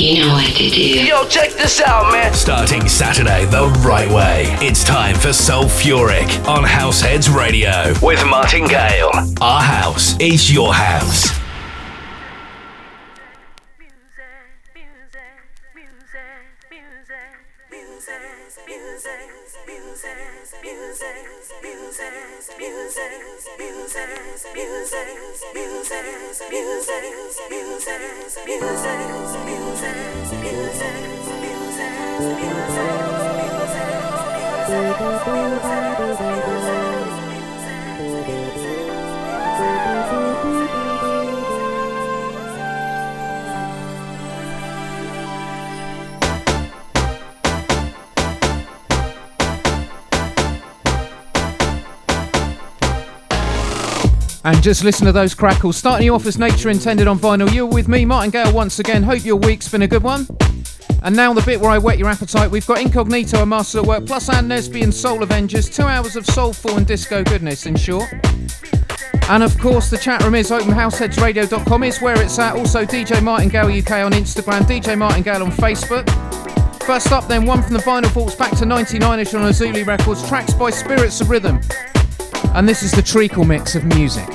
You know what to do. Yo, check this out, man. Starting Saturday the right way. It's time for Soulfuric on Househeads Radio with Martin Gale. Our house is your house music And just listen to those crackles. Starting you off as nature intended on vinyl. You're with me, Martin Gale, once again. Hope your week's been a good one. And now the bit where I whet your appetite. We've got Incognito and Masters at Work, plus Ann Nesby and Soul Avengers. Two hours of soulful and disco goodness, in short. And of course, the chat room is openhouseheadsradio.com is where it's at. Also, DJ Martin Gale UK on Instagram, DJ Martin Gale on Facebook. First up, then, one from the Vinyl Vaults back to 99ish on Azuli Records, tracks by Spirits of Rhythm and this is the treacle mix of music.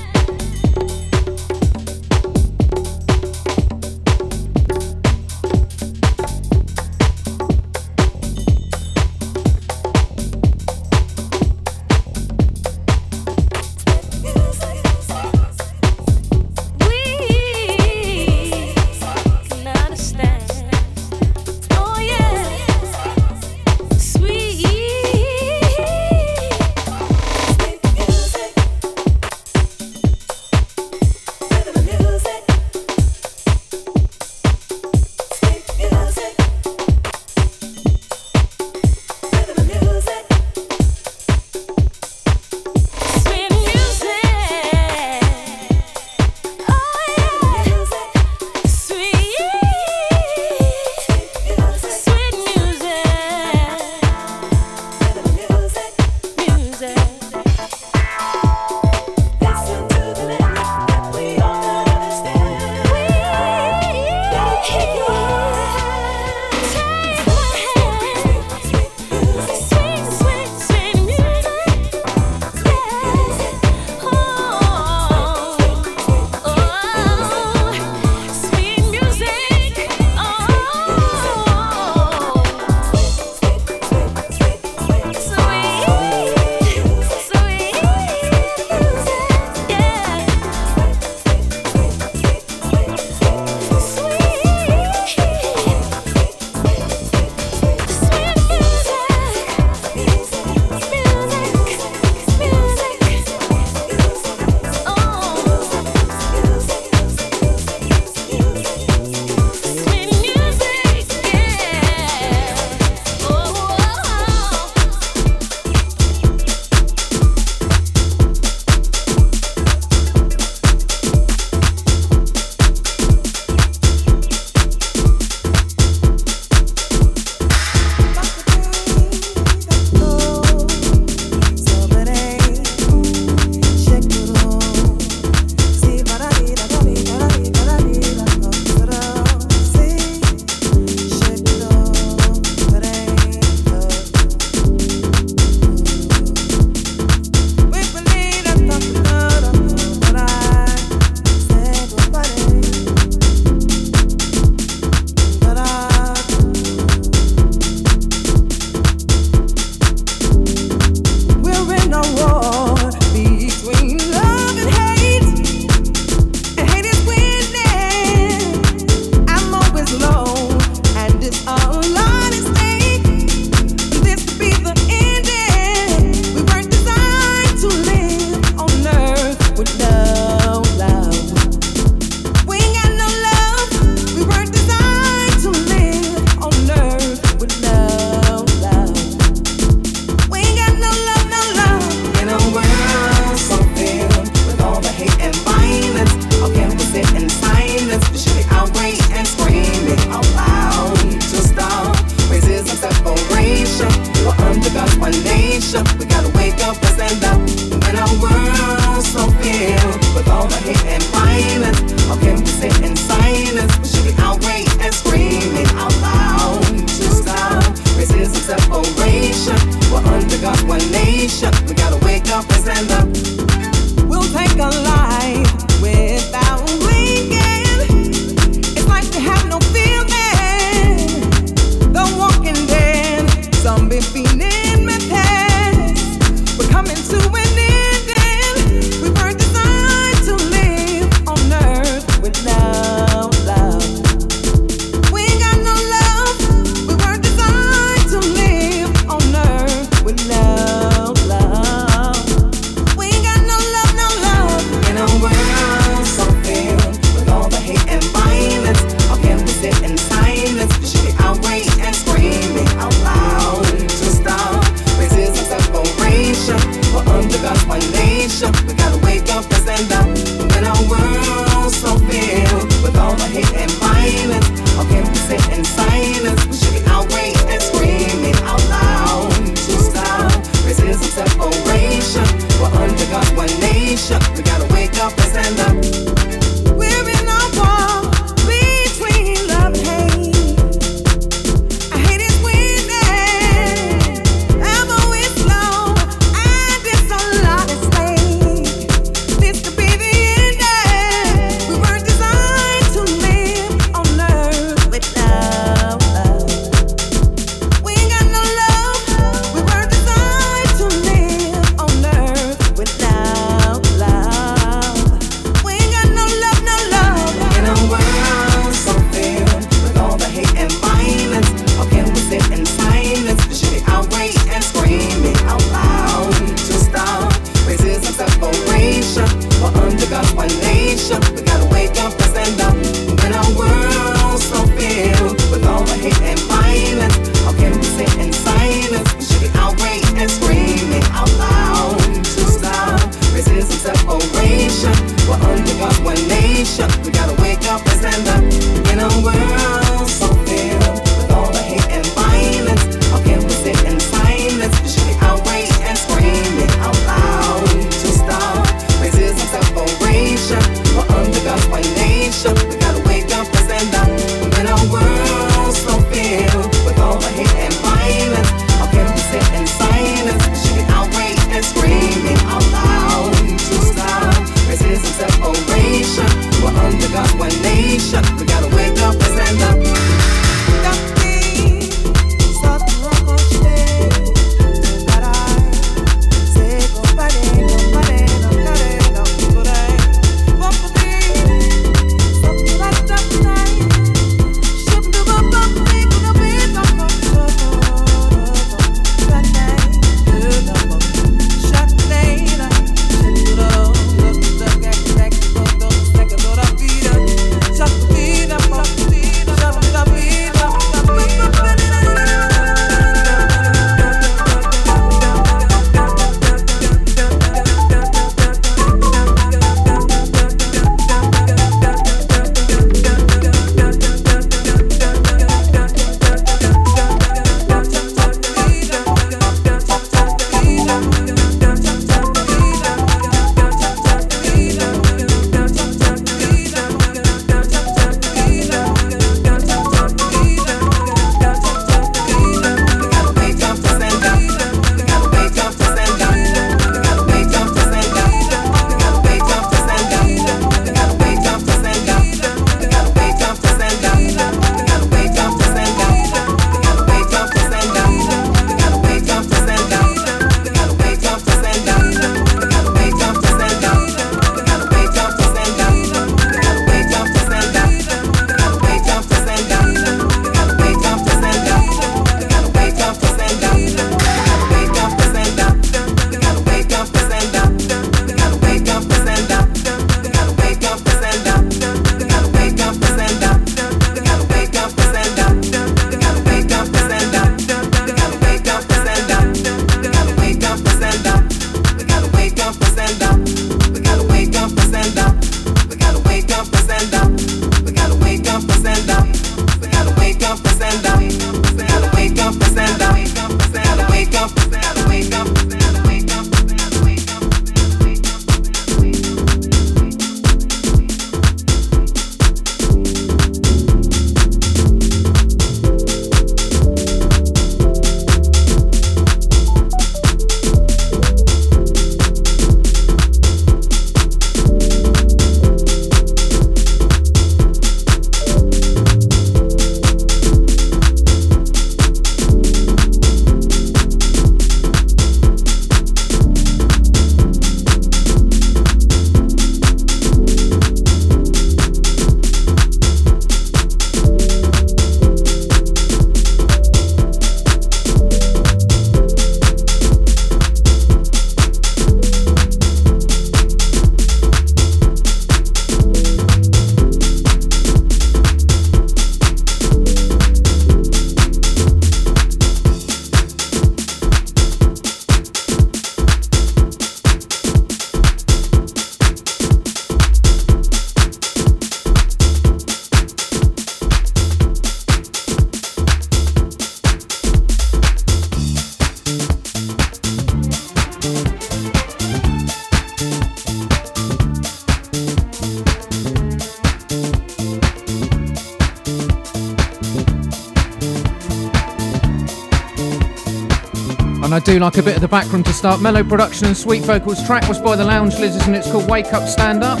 And I do like a bit of the background to start. Mellow production and sweet vocals. Track was by the Lounge Lizards and it's called Wake Up Stand Up.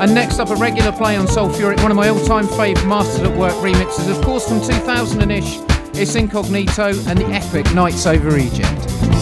And next up, a regular play on Soulfuric, one of my all time fave Masters at Work remixes, of course from 2000 ish. It's Incognito and the epic Nights Over Egypt.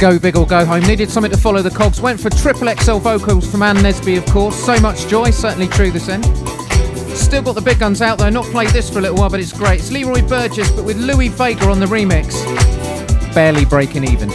Go Big or Go Home. Needed something to follow the cogs. Went for triple XL vocals from Ann Nesby, of course. So much joy, certainly true this end. Still got the big guns out though. Not played this for a little while, but it's great. It's Leroy Burgess, but with Louie Vega on the remix. Barely breaking even.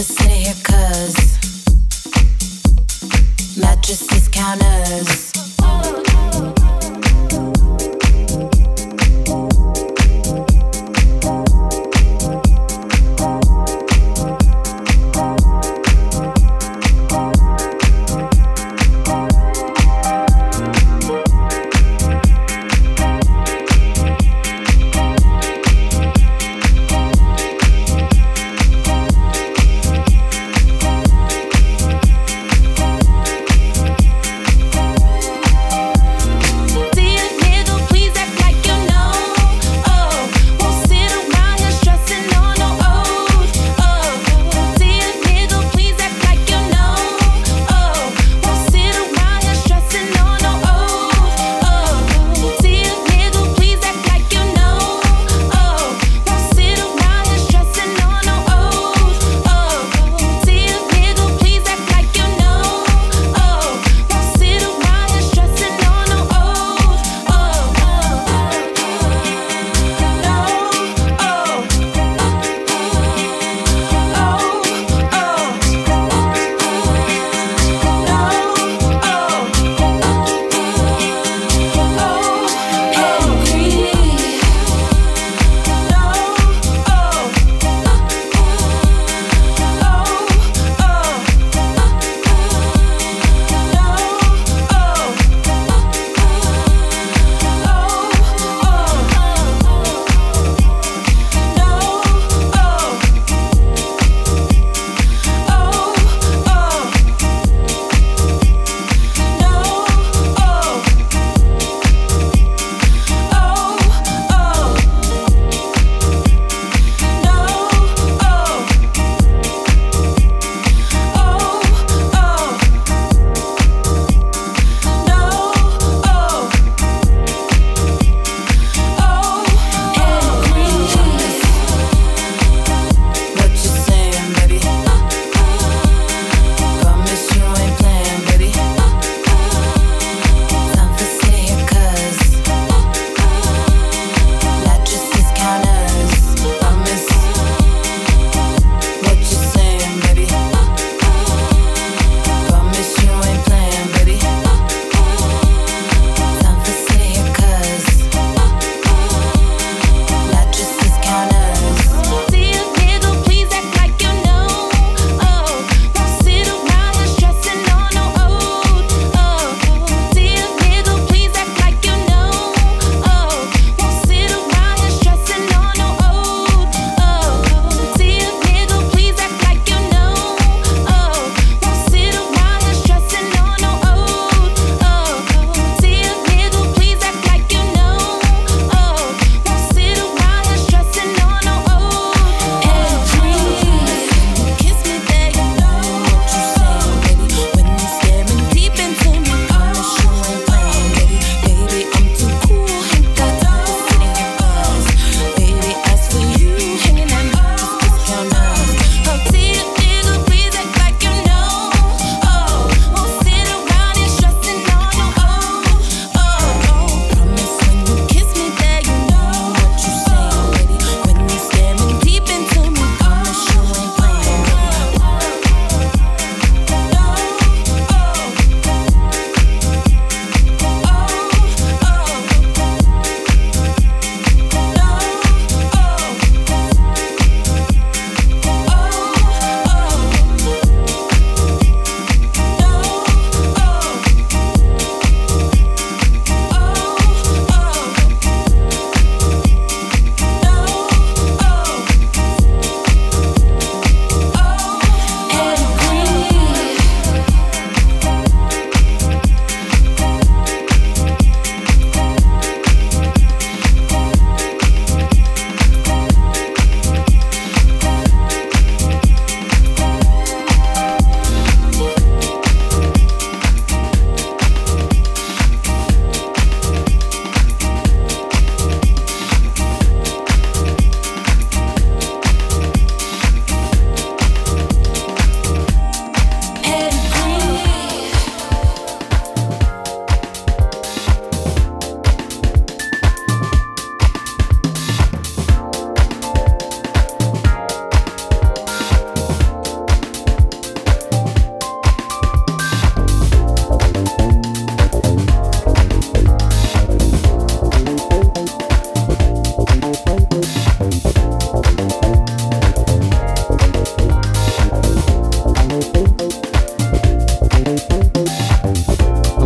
to sit here cause mattresses counters.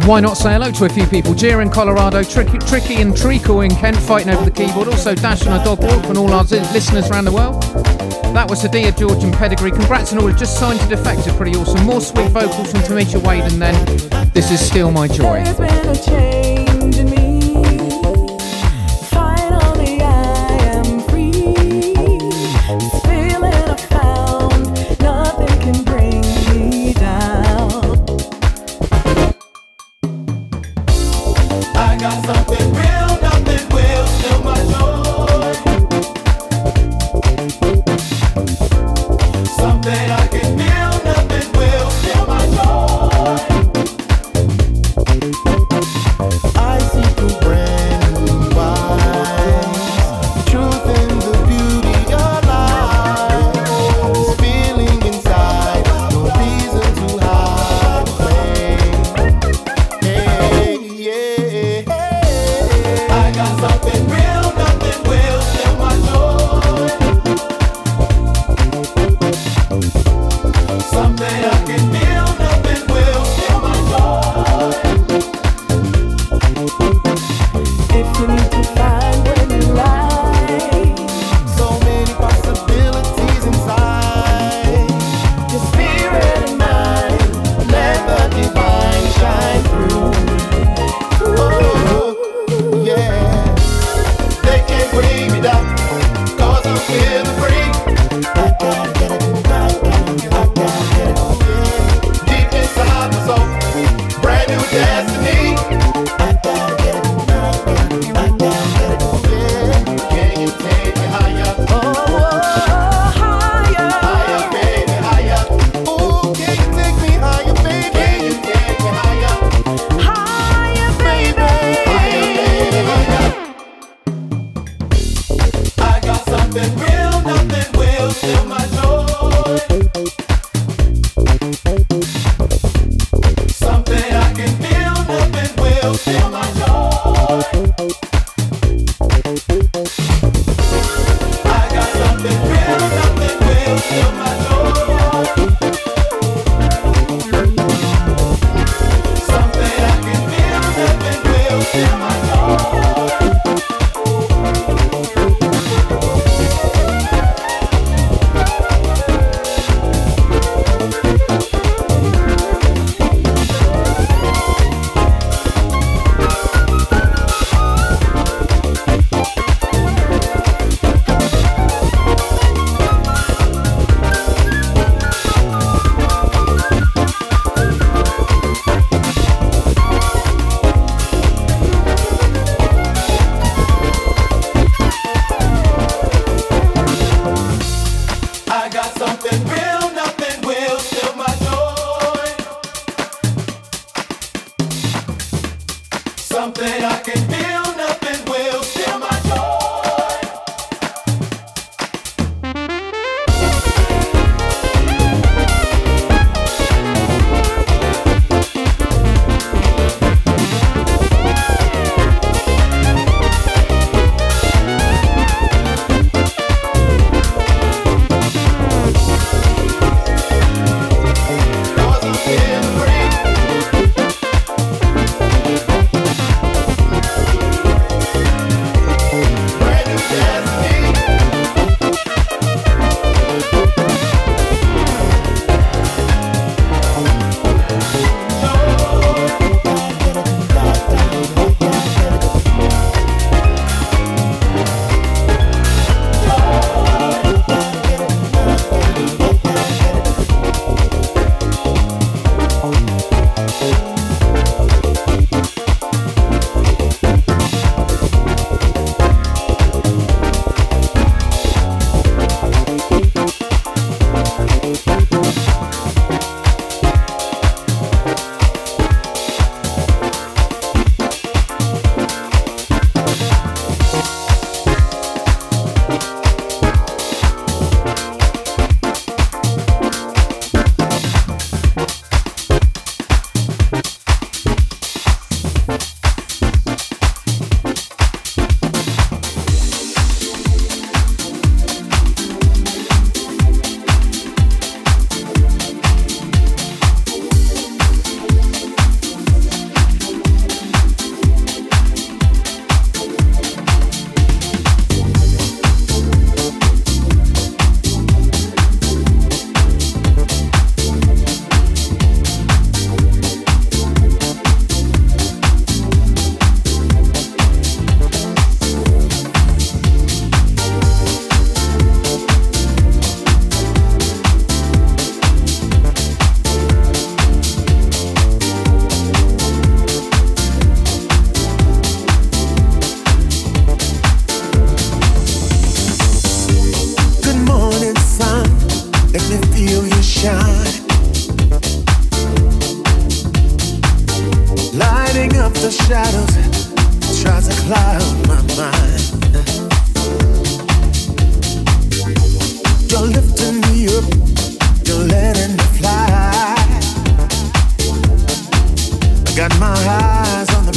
Why not say hello to a few people? Gia in Colorado, Tricky, Tricky and Treacle in Kent fighting over the keyboard. Also, Dash and a dog walk and all our listeners around the world. That was Sadia George and Pedigree. Congrats on all who've just signed to Defected. Pretty awesome. More sweet vocals from Tamisha Wade and then This Is Still My Joy.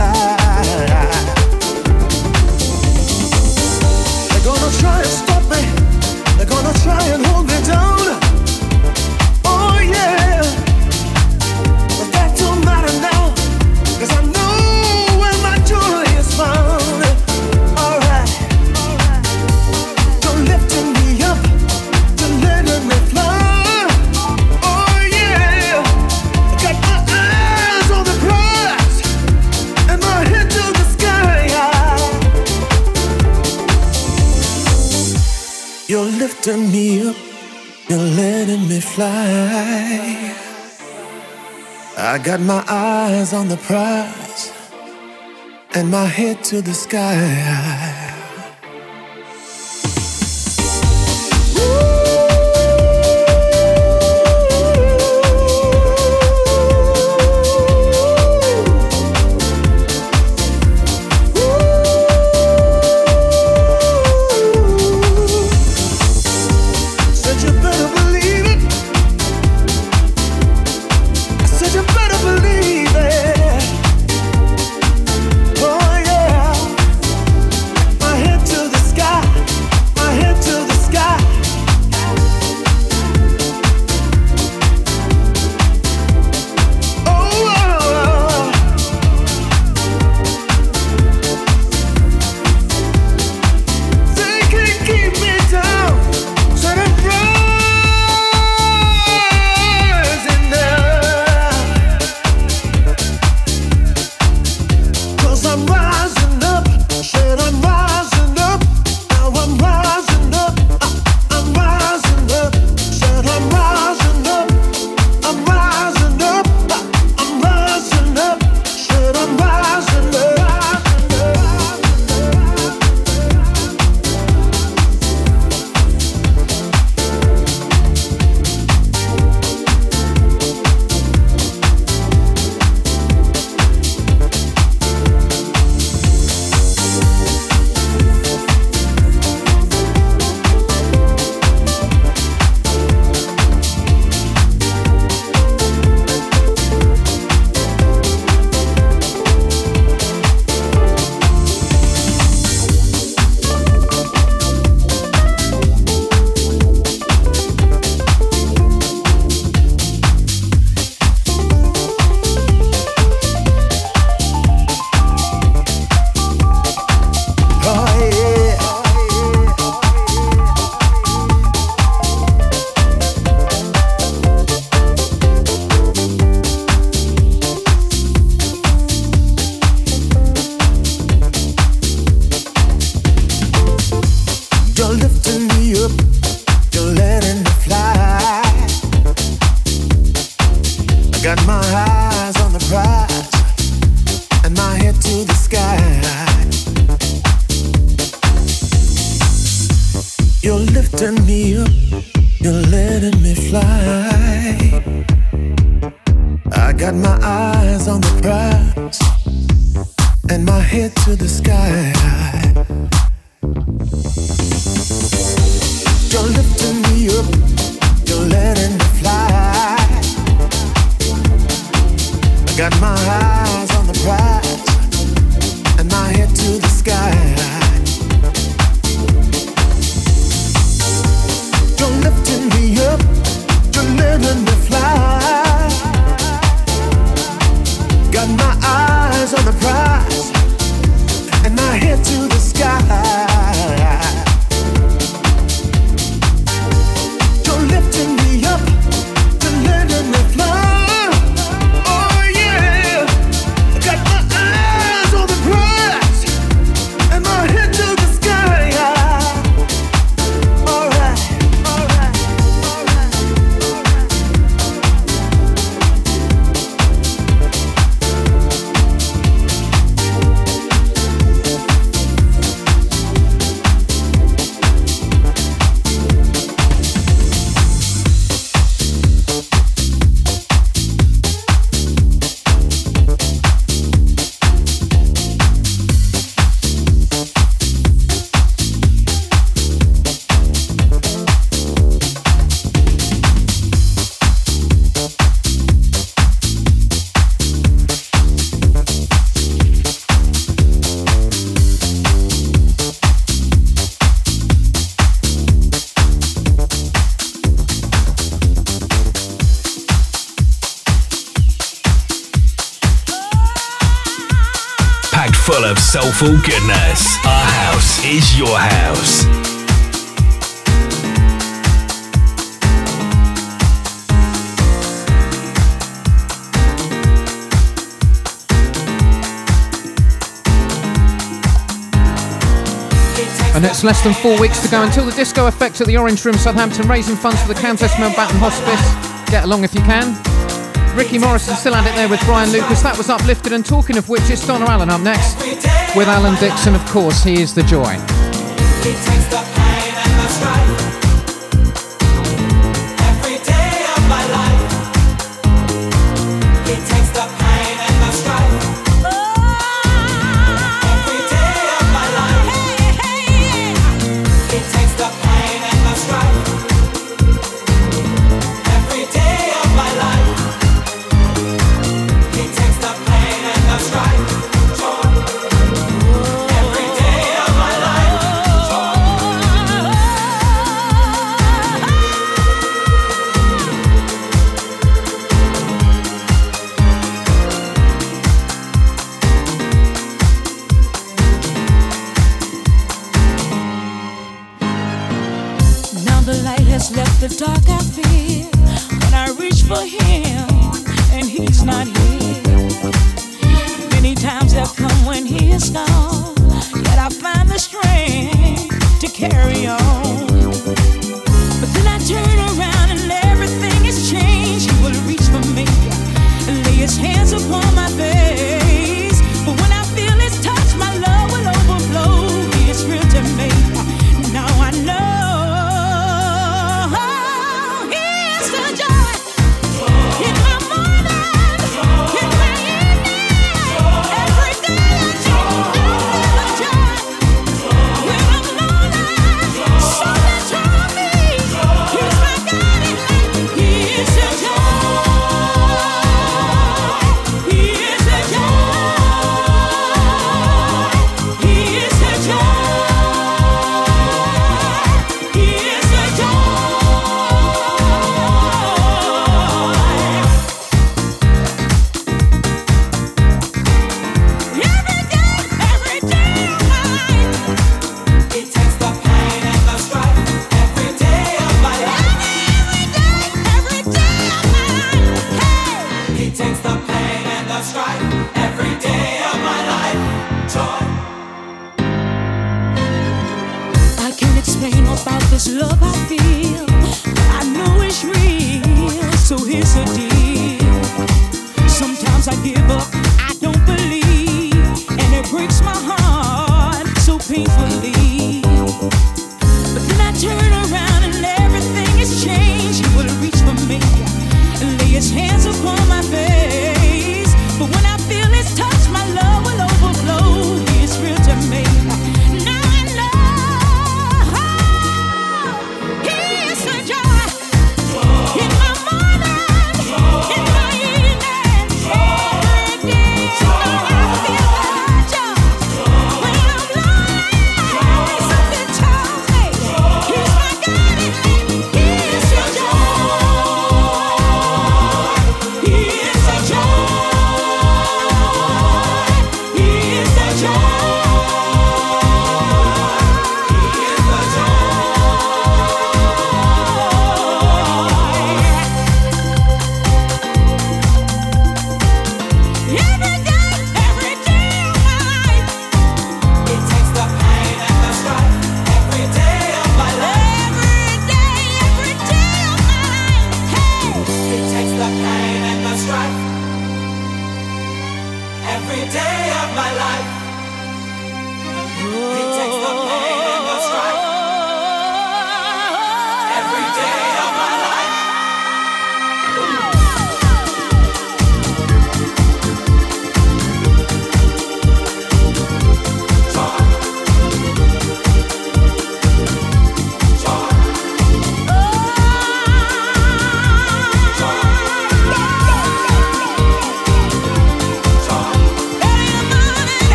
I fly. I got my eyes on the prize and my head to the sky. You're lifting me up you're letting me fly. I got my eyes on the prize and my head to the sky. got my eyes soulful goodness. Our house is your house. And it's less than four weeks to go until the disco effect at the Orange Room Southampton, raising funds for the Countess Mountbatten Hospice. Get along if you can. Ricky Morrison still had it there with Brian Lucas. That was uplifted. And talking of which, it's Donna Allen up next with Alan Dixon. Of course, he is the joy.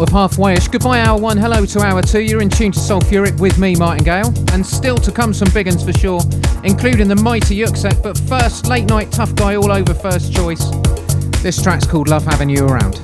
Sort of halfway-ish. Goodbye, hour one. Hello to hour two. You're in tune to Soulfuric with me, Martin Gale. And still to come some big uns for sure, including the mighty Yuksek. But first, Late Nite Tuff Guy all over first choice. This track's called Love Having You Around.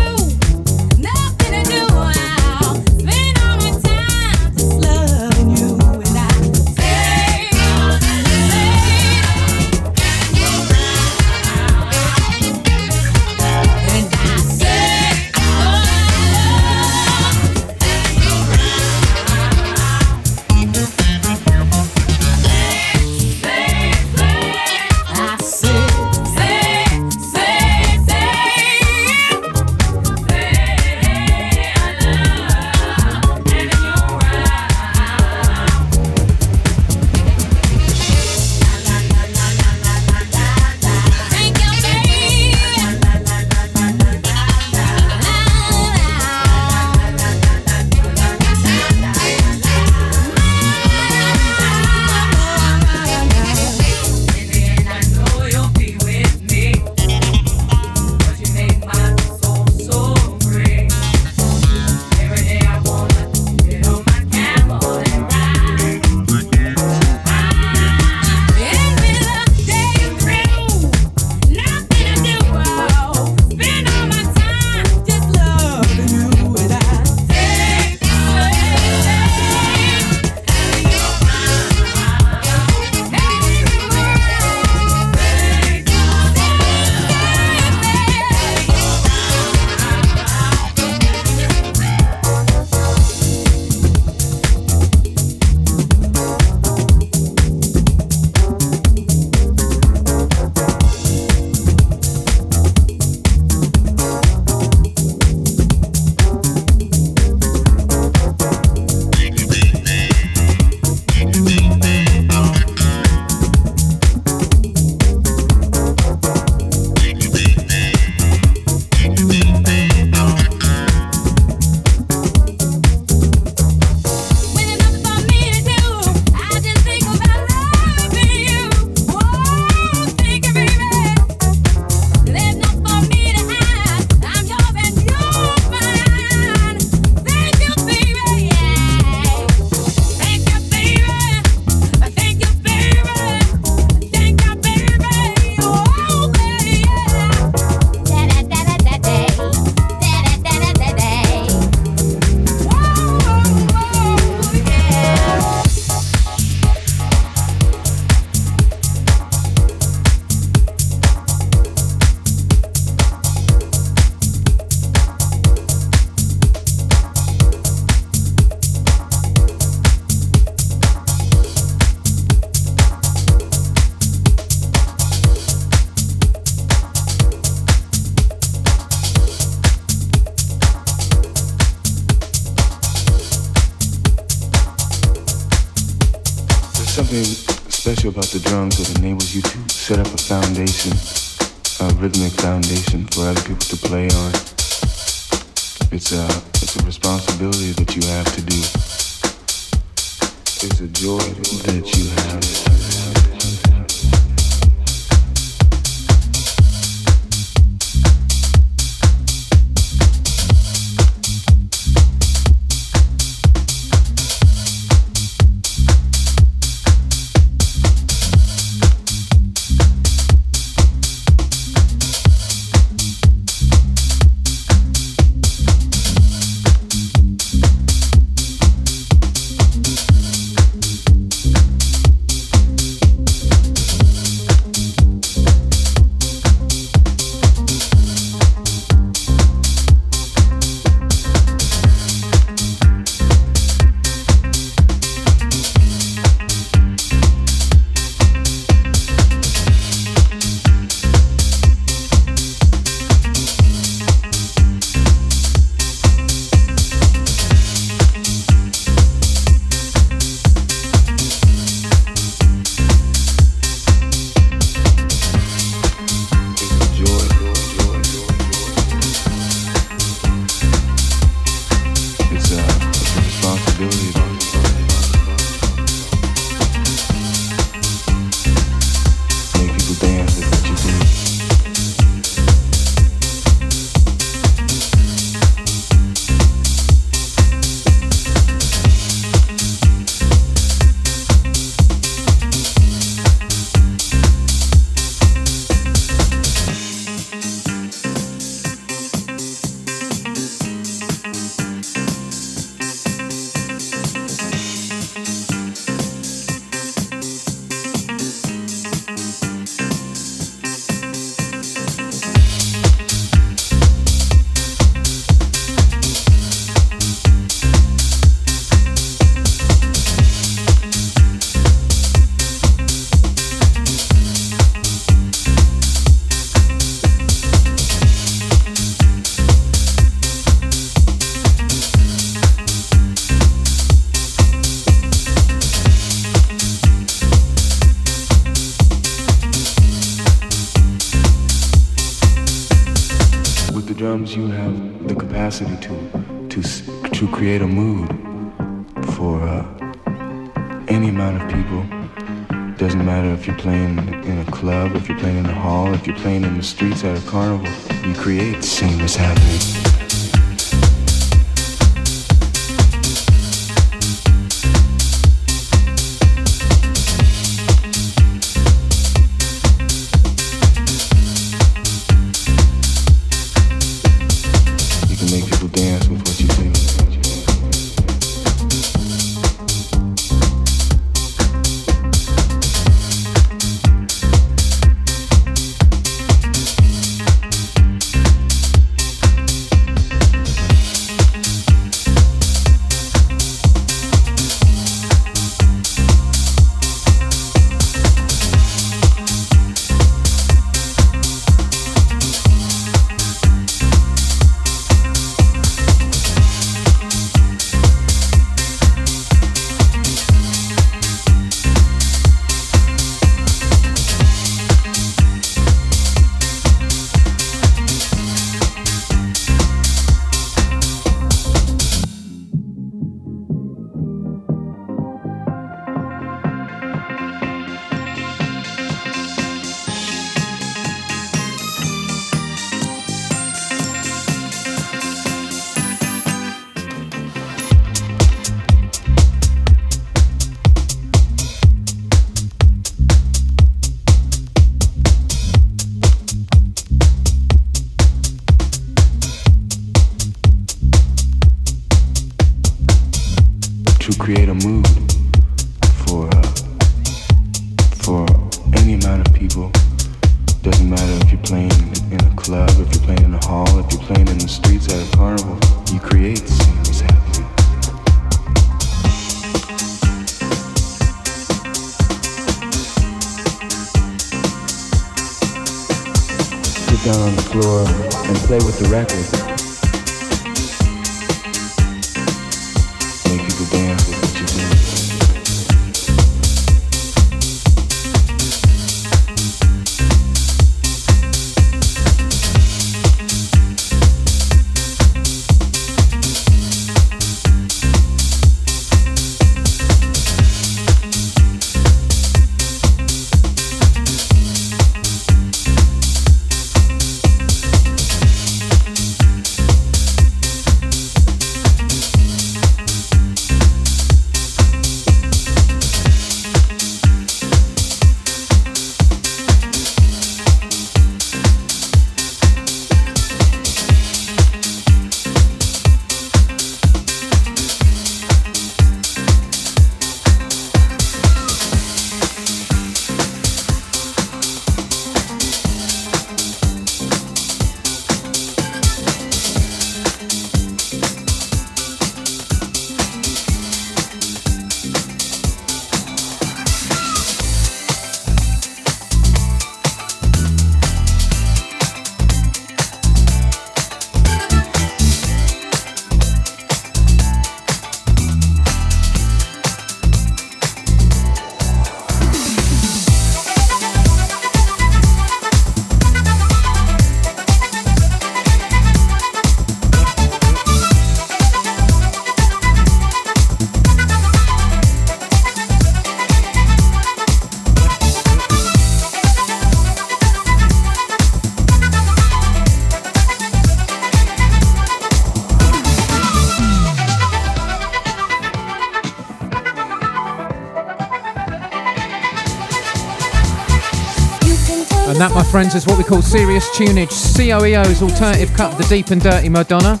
Friends, is what we call serious tunage. COEO's alternative cut of the deep and dirty Madonna.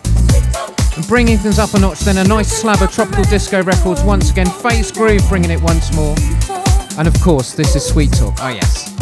And bringing things up a notch, then a nice slab of tropical disco records once again. Face Groove bringing it once more. And of course, this is Sweet Talk. Oh, yes.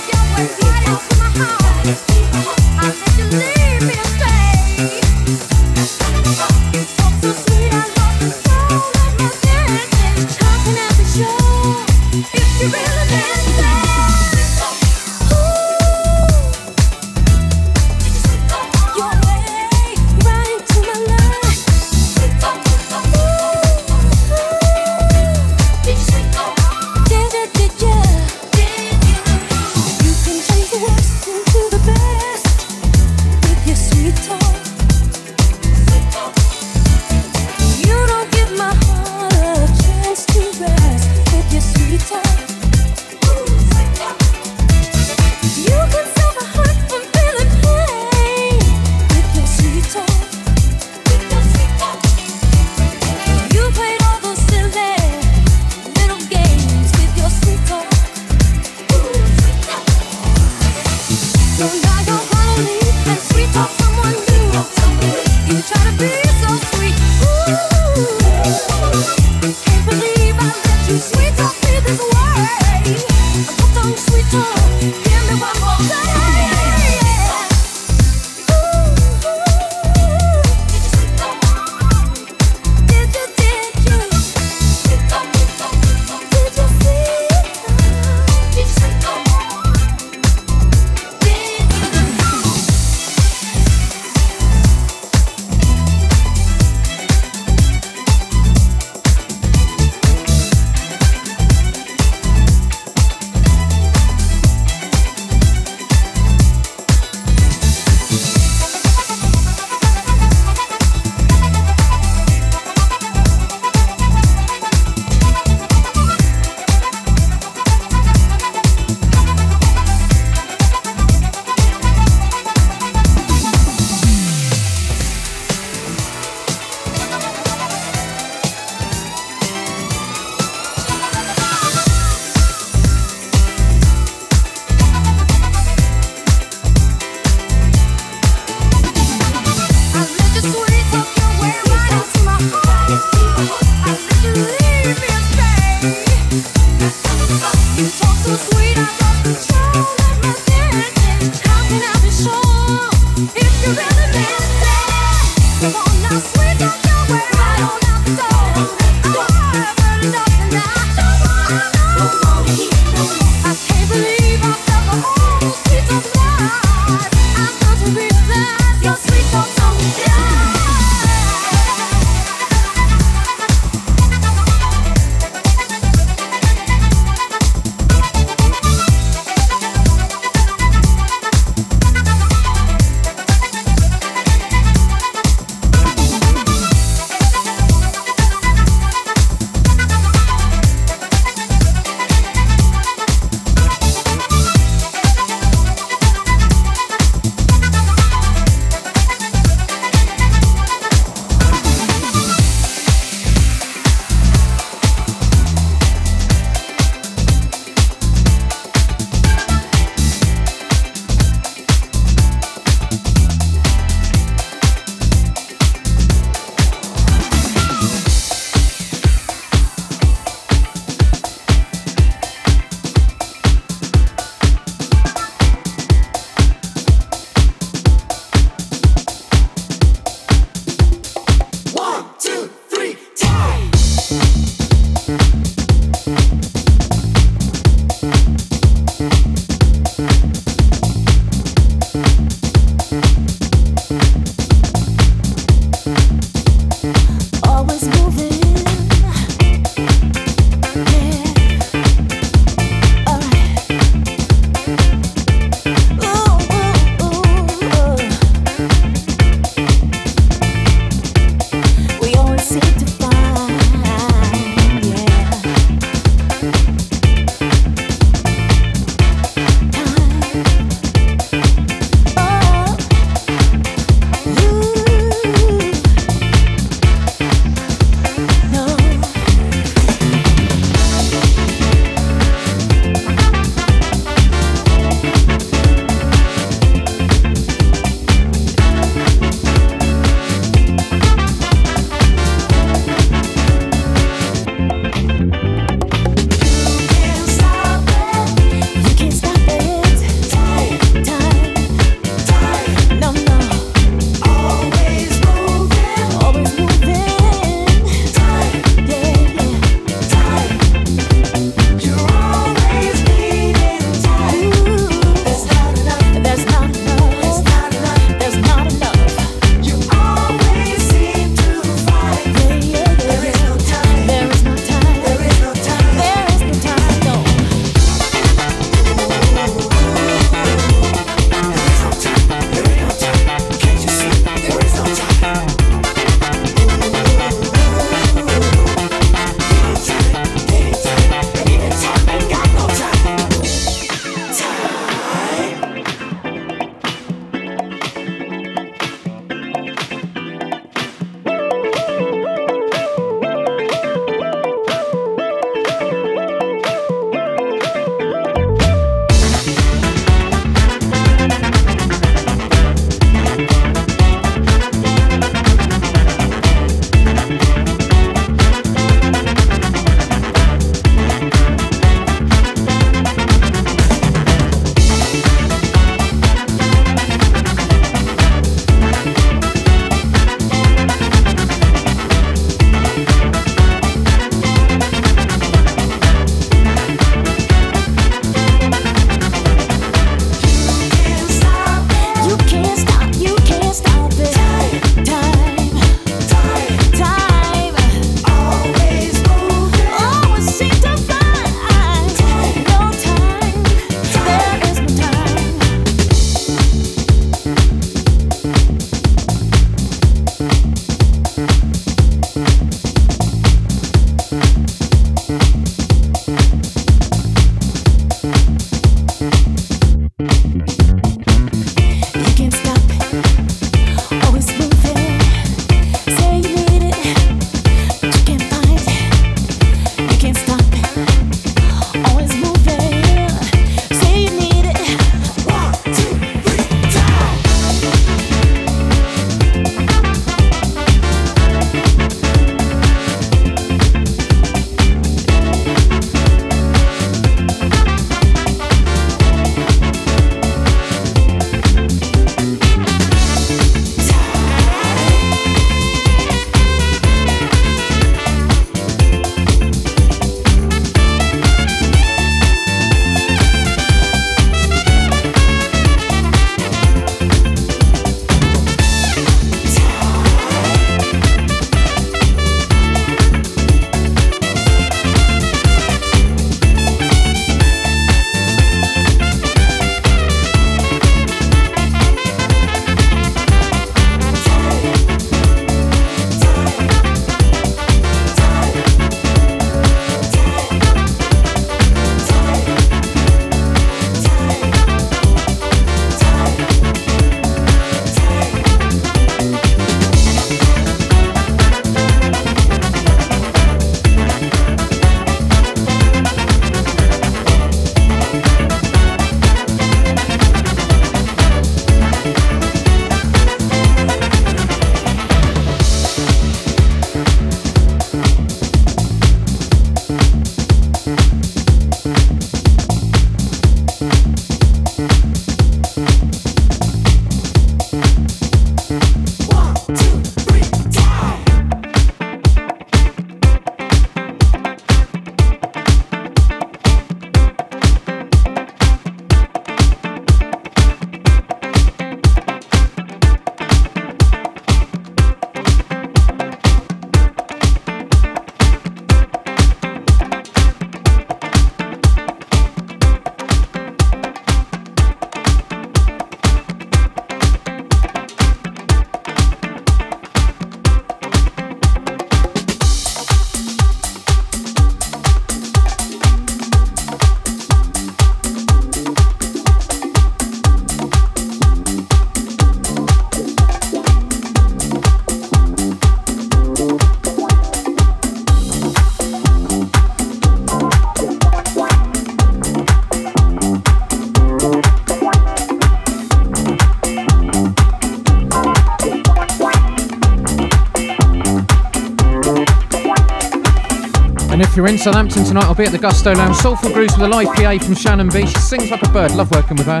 Southampton tonight, I'll be at the Gusto Lounge. Soulful Grooves with a live PA from Shannon B. She sings like a bird. Love working with her.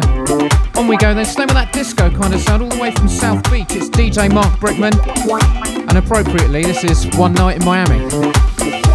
On we go then. Stay with that disco kind of sound all the way from South Beach. It's DJ Mark Brickman. And appropriately, this is One Night in Miami.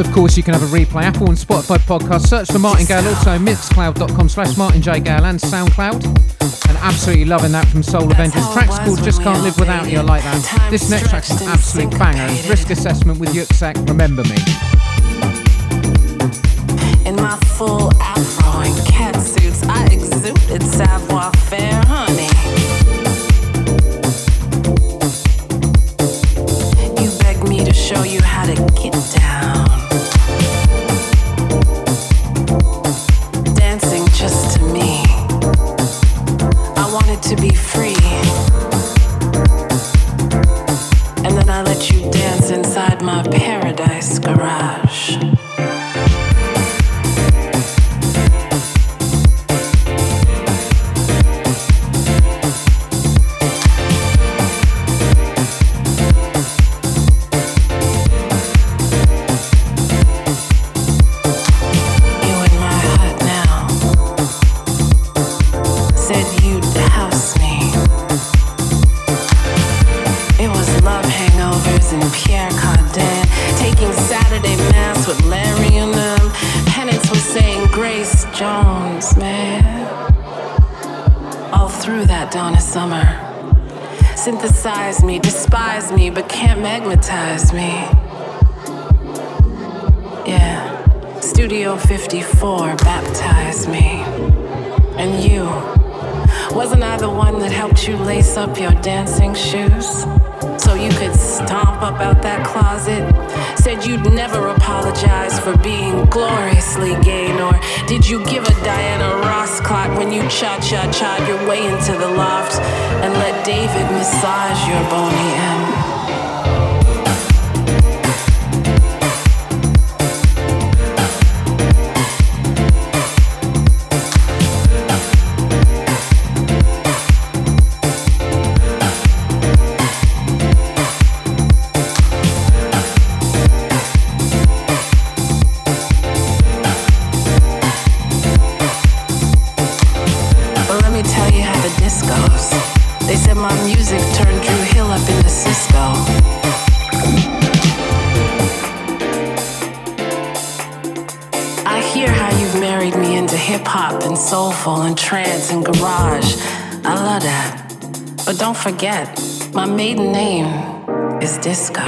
Of course, you can have a replay. Apple and Spotify podcast. Search for Martin Gale, also mixcloud.com slash Martin J. Gale and SoundCloud. And absolutely loving that from Soul Avengers. Track's called Just Can't Live Without You. I like that. This next track's an absolute banger. Risk assessment with Yuxek. Remember me. In my full afro and cat suits, I exuded savoir You'd house me. It was love hangovers Pierre Cardin. Taking Saturday Mass with Larry and them. Saying Grace Jones, man. All through that summer. Synthesize me, despise me, but can't magnetize me. Yeah. Studio 54 baptized me. And you, wasn't I the one that helped you lace up your dancing shoes? So you could stomp up out that closet? Said you'd never apologize for being gloriously gay, nor did you give a Diana Ross clock when you cha cha cha your way into the loft and let David massage your bony end? But don't forget, my maiden name is Disco.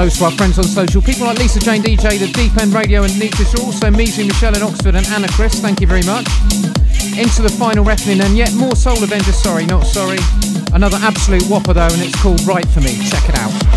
Hellos to our friends on social. People like Lisa Jane DJ, The Deep End Radio and Shaw, also Measy Michelle in Oxford and Anna Chris, thank you very much. Into the final reckoning and yet more Soul Avenger, sorry, not sorry. Another absolute whopper though and it's called Right For Me, check it out.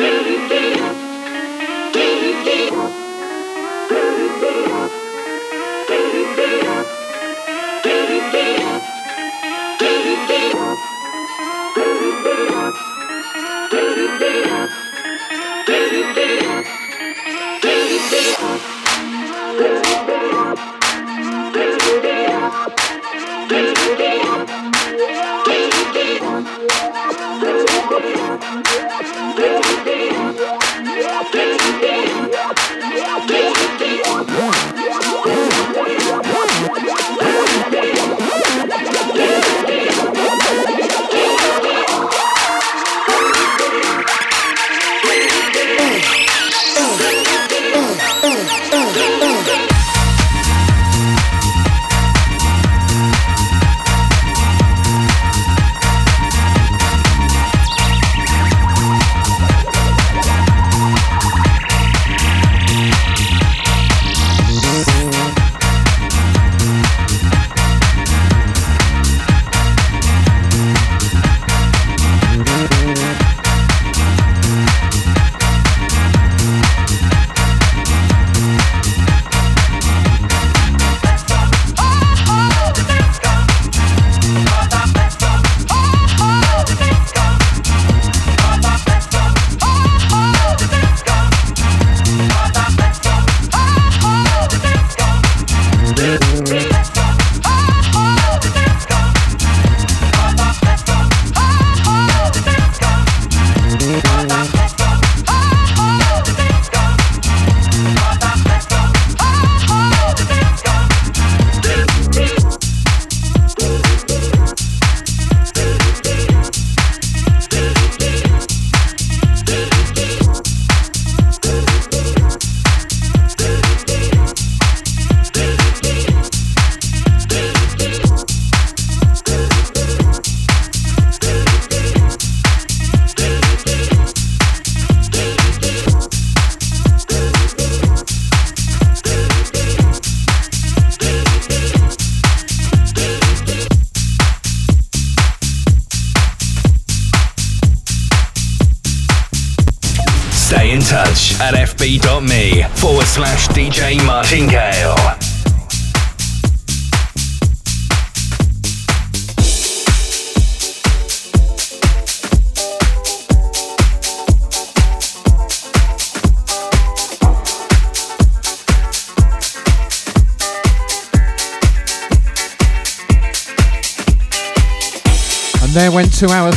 fb.me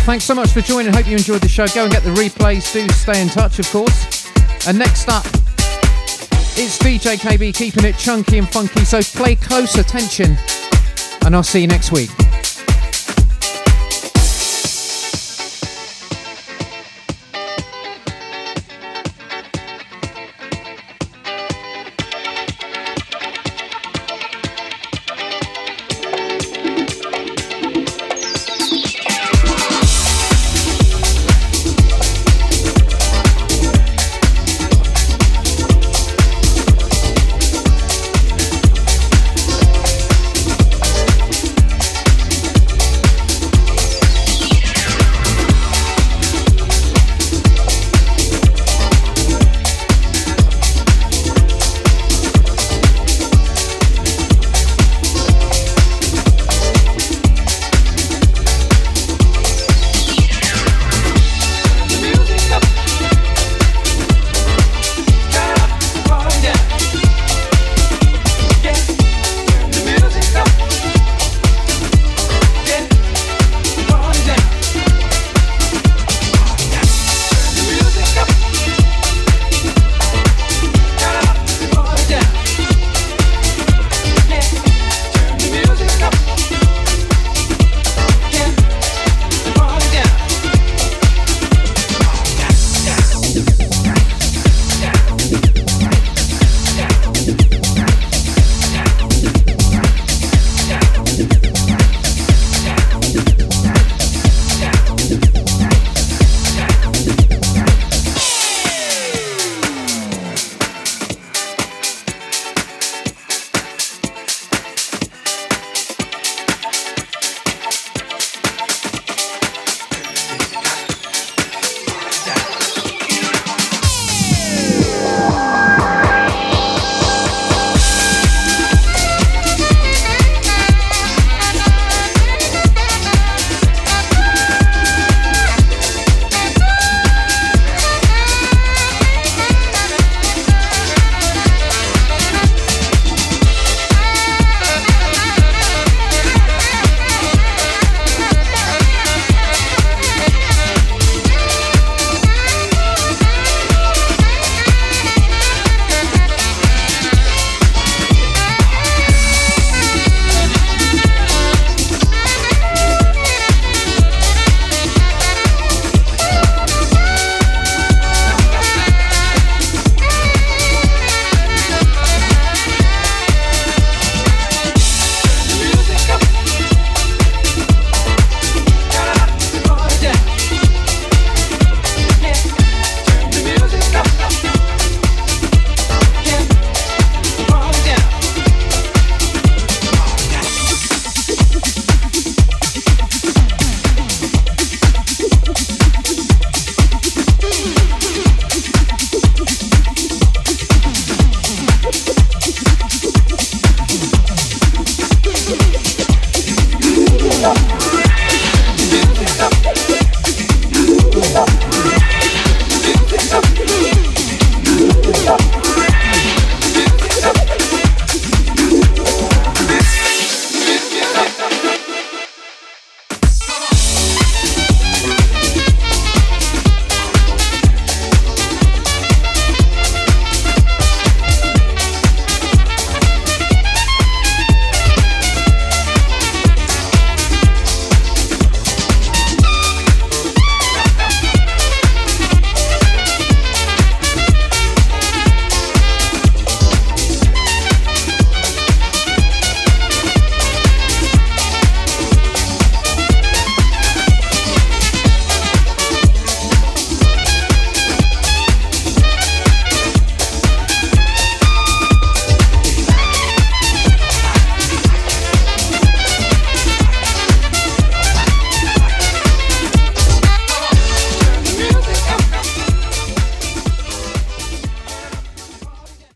Thanks so much for joining. Hope you enjoyed the show. Go and get the replays. Do stay in touch, of course. And next up, it's DJ KB keeping it chunky and funky, so play close attention. And I'll see you next week.